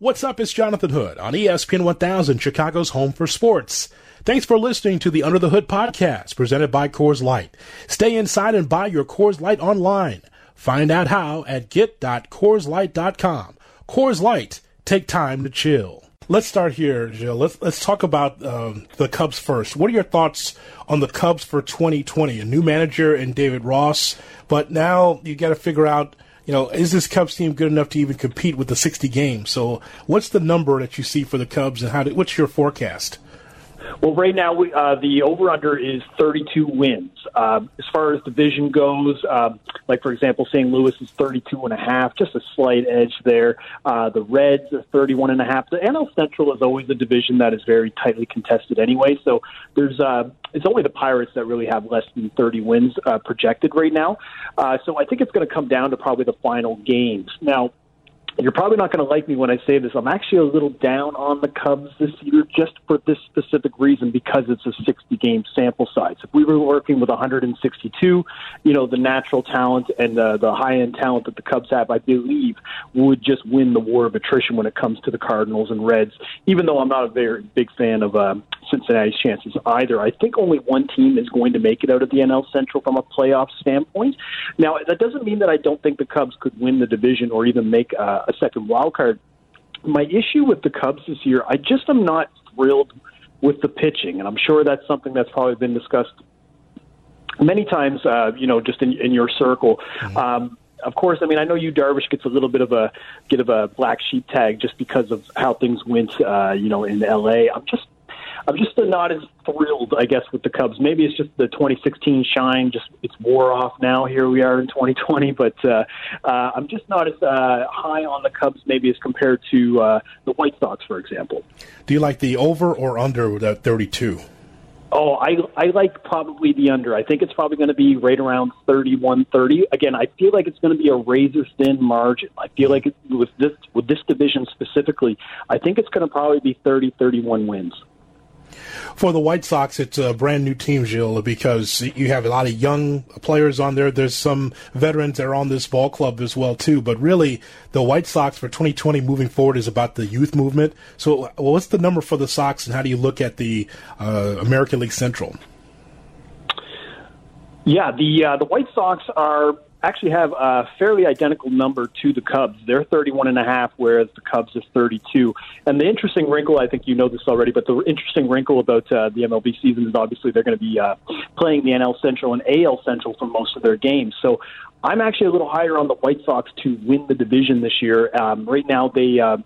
What's up? It's Jonathan Hood on ESPN 1000, Chicago's home for sports. Thanks for listening to the Under the Hood podcast presented by Coors Light. Stay inside and buy your Coors Light online. Find out how at get.coorslight.com. Coors Light, take time to chill. Let's start here, Jill. Let's let's talk about um, the Cubs first. What are your thoughts on the Cubs for 2020? A new manager and David Ross, but now you got to figure out you know, is this Cubs team good enough to even compete with the 60 games? So, what's the number that you see for the Cubs, and how? Do, what's your forecast? Well, right now we, uh, the over/under is 32 wins. Um, as far as division goes, um, like for example, St. Louis is 32 and a half, just a slight edge there. Uh, the Reds are 31 and a half. The NL Central is always a division that is very tightly contested anyway. So there's uh, it's only the Pirates that really have less than 30 wins uh, projected right now. Uh, so I think it's going to come down to probably the final games. Now, you're probably not going to like me when I say this. I'm actually a little down on the Cubs this year just for this specific reason because it's a 60 game sample size. If we were working with 162, you know, the natural talent and the, the high end talent that the Cubs have, I believe, would just win the war of attrition when it comes to the Cardinals and Reds, even though I'm not a very big fan of um, Cincinnati's chances either. I think only one team is going to make it out of the NL Central from a playoff standpoint. Now, that doesn't mean that I don't think the Cubs could win the division or even make uh, a second wild card. My issue with the Cubs this year, I just am not thrilled with the pitching, and I'm sure that's something that's probably been discussed many times. Uh, you know, just in, in your circle. Mm-hmm. Um, of course, I mean I know Yu Darvish gets a little bit of a get of a black sheep tag just because of how things went, uh, you know, in L.A. I'm just I'm just not as thrilled, I guess, with the Cubs. Maybe it's just the 2016 shine, just it's wore off now. Here we are in 2020, but uh, uh, I'm just not as uh, high on the Cubs maybe as compared to uh, the White Sox, for example. Do you like the over or under that 32? Oh, I I like probably the under. I think it's probably going to be right around 31 30. Again, I feel like it's going to be a razor thin margin. I feel like it, with this with this division specifically, I think it's going to probably be 30 31 wins. For the White Sox, it's a brand new team, Giles, because you have a lot of young players on there. There's some veterans that are on this ball club as well, too. But really, the White Sox for 2020 moving forward is about the youth movement. So, what's the number for the Sox, and how do you look at the uh, American League Central? Yeah, the uh, the White Sox are actually have a fairly identical number to the Cubs. They're 31 and a half, whereas the Cubs is 32. And the interesting wrinkle, I think you know this already, but the interesting wrinkle about uh, the MLB season is obviously they're going to be uh, playing the NL Central and AL Central for most of their games. So I'm actually a little higher on the White Sox to win the division this year. Um, right now, they. Uh,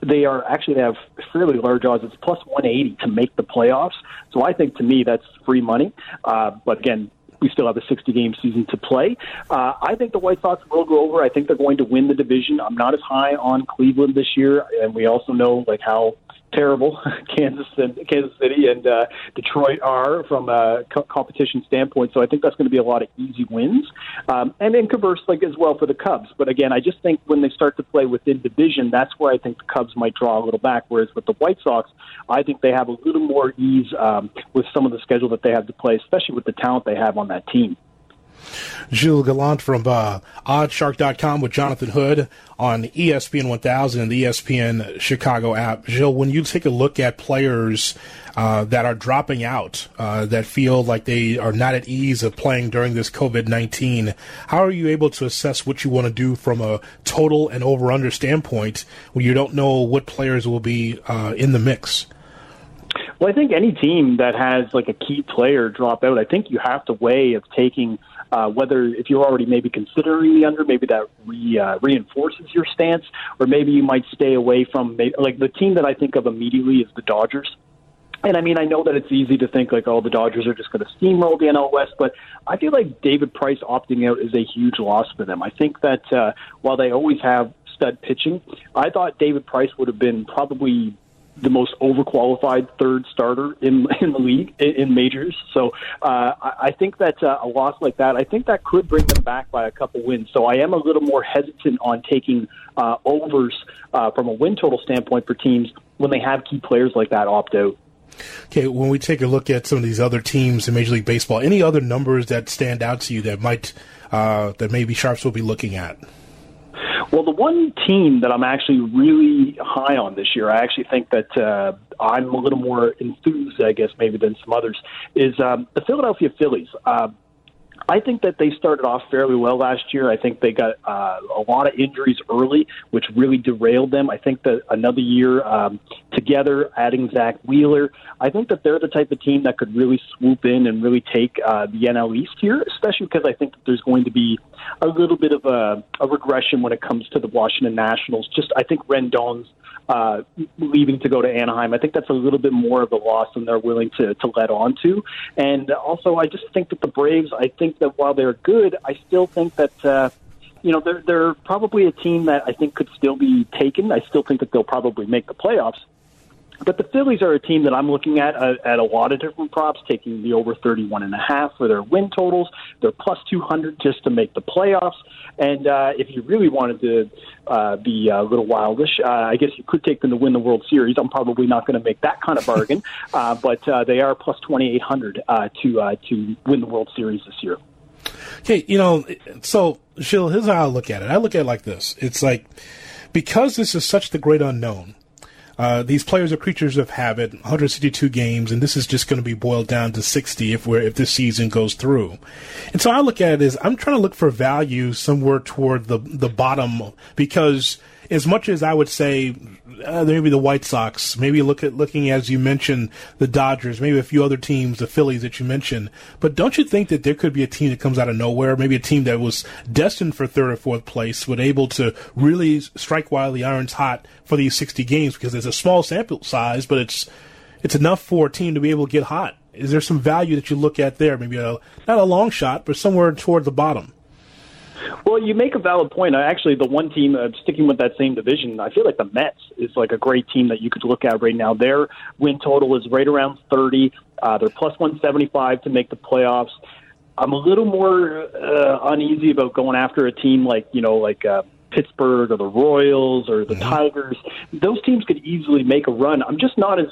they are actually they have fairly large odds. It's plus 180 to make the playoffs. So I think to me that's free money. Uh, but again, we still have a 60 game season to play. Uh, I think the White Sox will go over. I think they're going to win the division. I'm not as high on Cleveland this year, and we also know like how terrible Kansas and Kansas City and uh, Detroit are from a co- competition standpoint. So I think that's going to be a lot of easy wins, um, and then conversely as well for the Cubs. But again, I just think when they start to play within division, that's where I think the Cubs might draw a little back. Whereas with the White Sox, I think they have a little more ease um, with some of the schedule that they have to play, especially with the talent they have on that team. Giles Gallant from uh, oddshark.com with Jonathan Hood on ESPN 1000 and the ESPN Chicago app. Giles, when you take a look at players uh, that are dropping out, uh, that feel like they are not at ease of playing during this COVID 19, how are you able to assess what you want to do from a total and over under standpoint when you don't know what players will be uh, in the mix? Well, I think any team that has like a key player drop out, I think you have to weigh of taking – uh, whether if you're already maybe considering the under, maybe that re, uh, reinforces your stance, or maybe you might stay away from like the team that I think of immediately is the Dodgers. And I mean, I know that it's easy to think like, oh, the Dodgers are just going to steamroll the NL West, but I feel like David Price opting out is a huge loss for them. I think that uh, while they always have stud pitching, I thought David Price would have been probably the most overqualified third starter in in the league in, majors. So uh, I, I think that uh, a loss like that, I think that could bring them back by a couple wins. So I am a little more hesitant on taking uh, overs uh, from a win total standpoint for teams when they have key players like that opt out. Okay, when we take a look at some of these other teams in Major League Baseball, any other numbers that stand out to you that might uh, that maybe sharps will be looking at? Well, the one team that I'm actually really high on this year, I actually think that uh, I'm a little more enthused, I guess, maybe than some others, is um, the Philadelphia Phillies. Uh, I think that they started off fairly well last year. I think they got uh, a lot of injuries early, which really derailed them. I think that another year um, together, adding Zack Wheeler, I think that they're the type of team that could really swoop in and really take uh, the NL East here, especially because I think that there's going to be a little bit of a, a regression when it comes to the Washington Nationals. Just I think Rendon's uh, leaving to go to Anaheim. I think that's a little bit more of a loss than they're willing to, to let on to. And also, I just think that the Braves, I think that while they're good, I still think that. Uh, you know, they're they're probably a team that I think could still be taken. I still think that they'll probably make the playoffs. But the Phillies are a team that I'm looking at uh, at a lot of different props, taking the over 31 and a half for their win totals. They're plus 200 just to make the playoffs. And uh, if you really wanted to uh, be a little wildish, uh, I guess you could take them to win the World Series. I'm probably not going to make that kind of bargain, uh, but uh, they are plus 2,800 uh, to uh, to win the World Series this year. Okay, you know, so Giles, here's how I look at it. I look at it like this: it's like because this is such the great unknown uh, these players are creatures of habit. 162 games, and this is just going to be boiled down to 60 if we're if this season goes through. And so I look at it as I'm trying to look for value somewhere toward the the bottom because as much as I would say uh, maybe the White Sox, maybe look at looking as you mentioned the Dodgers, maybe a few other teams, the Phillies that you mentioned. But don't you think that there could be a team that comes out of nowhere, maybe a team that was destined for third or fourth place, but able to really strike while the iron's hot for these 60 games because it's a small sample size, but it's it's enough for a team to be able to get hot. Is there some value that you look at there? Maybe a not a long shot, but somewhere toward the bottom. Well, you make a valid point. Actually, the one team uh, sticking with that same division, I feel like the Mets is like a great team that you could look at right now. Their win total is right around 30. Uh, they're plus 175 to make the playoffs. I'm a little more uh, uneasy about going after a team like you know like uh, Pittsburgh or the Royals or the mm-hmm. Tigers. Those teams could easily make a run. I'm just not as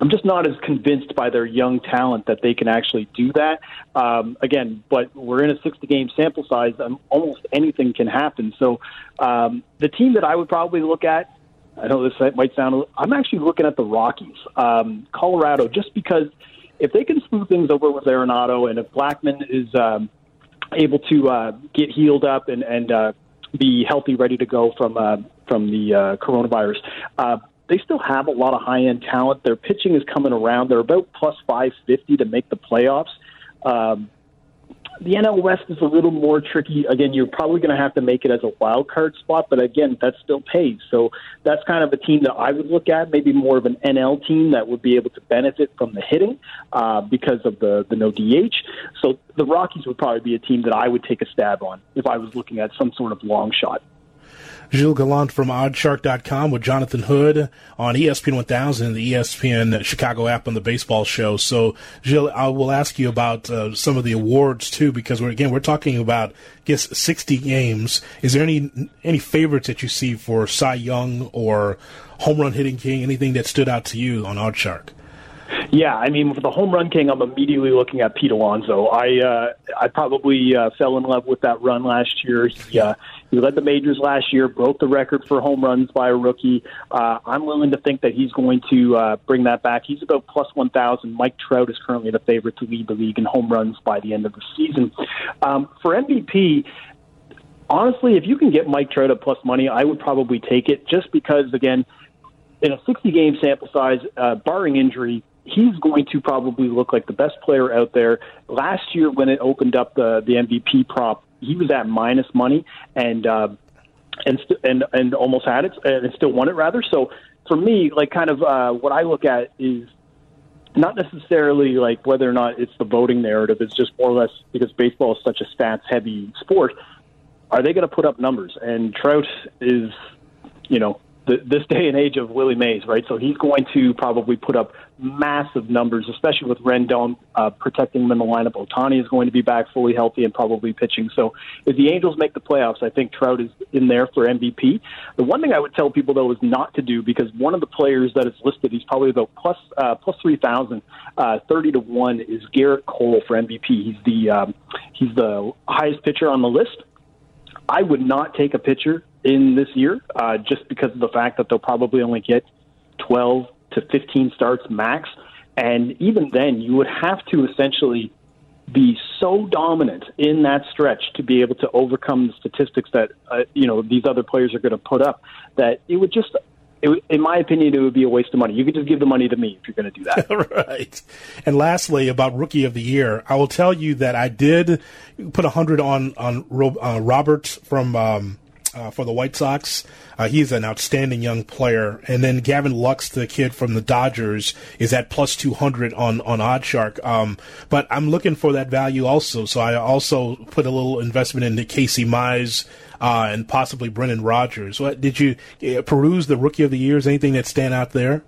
I'm just not as convinced by their young talent that they can actually do that. Um, again, but we're in a 60 game sample size. Um, almost anything can happen. So um, the team that I would probably look at, I know this might sound, I'm actually looking at the Rockies, um, Colorado, just because if they can smooth things over with Arenado and if Blackmon is um, able to uh, get healed up and, and uh, be healthy, ready to go from uh, from the uh, coronavirus. Uh, they still have a lot of high end talent. Their pitching is coming around. They're about plus 550 to make the playoffs. Um, the NL West is a little more tricky. Again, you're probably going to have to make it as a wild card spot, but again, that still pays. So that's kind of a team that I would look at, maybe more of an NL team that would be able to benefit from the hitting uh, because of the the no DH. So the Rockies would probably be a team that I would take a stab on if I was looking at some sort of long shot. Giles Gallant from oddshark.com with Jonathan Hood on ESPN 1000, the ESPN Chicago app on the baseball show. So, Giles, I will ask you about uh, some of the awards too, because we're, again, we're talking about, I guess, 60 games. Is there any, any favorites that you see for Cy Young or home run hitting king, anything that stood out to you on OddsShark? Yeah, I mean, for the home run king, I'm immediately looking at Pete Alonso. I uh, I probably uh, fell in love with that run last year. He uh, he led the majors last year, broke the record for home runs by a rookie. Uh, I'm willing to think that he's going to uh, bring that back. He's about plus 1,000. Mike Trout is currently the favorite to lead the league in home runs by the end of the season. Um, for MVP, honestly, if you can get Mike Trout at plus money, I would probably take it just because, again, in a 60 game sample size, uh, barring injury, he's going to probably look like the best player out there. Last year, when it opened up the the MVP prop, he was at minus money and uh, and st- and and almost had it and still won it rather. So for me, like kind of uh, what I look at is not necessarily like whether or not it's the voting narrative. It's just more or less because baseball is such a stats heavy sport. Are they going to put up numbers? And Trout is, you know, the, this day and age of Willie Mays, right? So he's going to probably put up massive numbers, especially with Rendon uh, protecting him in the lineup. Ohtani is going to be back fully healthy and probably pitching. So if the Angels make the playoffs, I think Trout is in there for MVP. The one thing I would tell people though is not to do because one of the players that is listed, he's probably about plus uh, plus three thousand, uh, thirty to one, is Gerrit Cole for MVP. He's the um, he's the highest pitcher on the list. I would not take a pitcher in this year, uh, just because of the fact that they'll probably only get 12 to 15 starts max. And even then, you would have to essentially be so dominant in that stretch to be able to overcome the statistics that uh, you know these other players are going to put up that it would just it, in my opinion, it would be a waste of money. You could just give the money to me if you're going to do that. right. And lastly, about rookie of the year, I will tell you that I did put a hundred on on uh, Robert from um, uh, for the White Sox. Uh, he's an outstanding young player. And then Gavin Lux, the kid from the Dodgers, is at plus 200 on, on OddsShark. Um, but I'm looking for that value also. So I also put a little investment into Casey Mize. Uh, and possibly Brendan Rodgers. What did you uh, peruse the rookie of the years? Anything that stand out there?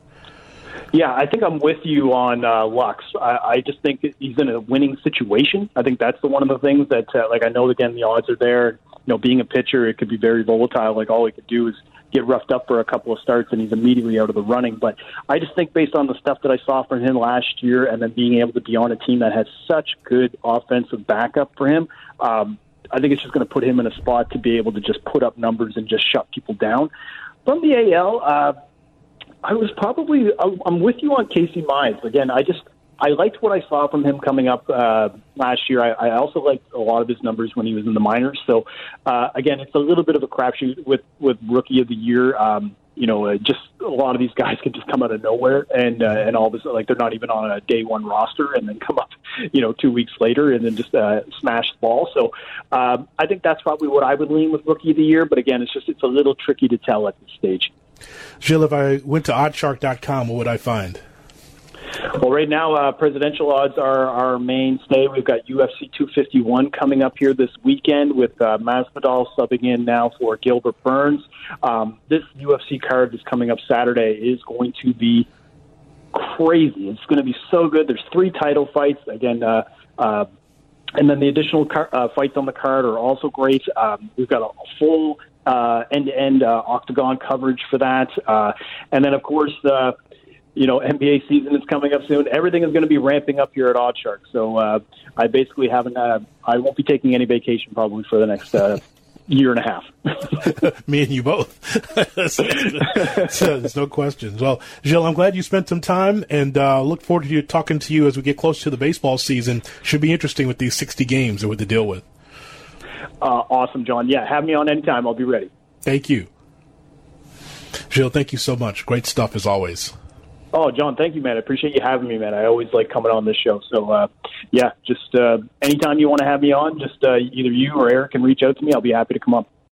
Yeah, I think I'm with you on uh, Lux. I, I just think he's in a winning situation. I think that's the one of the things that, uh, like, I know again the odds are there know, being a pitcher, it could be very volatile. Like all he could do is get roughed up for a couple of starts and he's immediately out of the running. But I just think based on the stuff that I saw from him last year and then being able to be on a team that has such good offensive backup for him, um, I think it's just going to put him in a spot to be able to just put up numbers and just shut people down. From the AL, uh, I was probably I'm with you on Casey Mize. Again, I just I liked what I saw from him coming up uh, last year. I, I also liked a lot of his numbers when he was in the minors. So uh, again, it's a little bit of a crapshoot with with rookie of the year. Um, you know, uh, just a lot of these guys can just come out of nowhere, and uh, and all this like they're not even on a day one roster, and then come up, you know, two weeks later, and then just uh, smash the ball. So um, I think that's probably what I would lean with rookie of the year. But again, it's just it's a little tricky to tell at this stage. Jill, if I went to oddshark.com, what would I find? Well, right now, uh, presidential odds are our mainstay. We've got UFC 251 coming up here this weekend with uh, Masvidal subbing in now for Gilbert Burns. Um, this UFC card that's coming up Saturday is going to be crazy. It's going to be so good. There's three title fights. Again, uh, uh, and then the additional car- uh, fights on the card are also great. Um, we've got a full uh, end-to-end uh, octagon coverage for that, uh, and then of course uh, you know, NBA season is coming up soon. Everything is going to be ramping up here at OddsShark. So uh, I basically haven't. Uh, I won't be taking any vacation probably for the next uh, year and a half. Me and you both. there's no questions. Well, Jill, I'm glad you spent some time, and uh, look forward to you, talking to you as we get close to the baseball season. Should be interesting with these 60 games we have to deal with. Uh, awesome, John. Yeah, have me on anytime. I'll be ready. Thank you. Jill, thank you so much. Great stuff as always. Oh, John, thank you, man. I appreciate you having me, man. I always like coming on this show. So, uh, yeah, just uh, anytime you want to have me on, just uh, either you or Eric can reach out to me. I'll be happy to come up.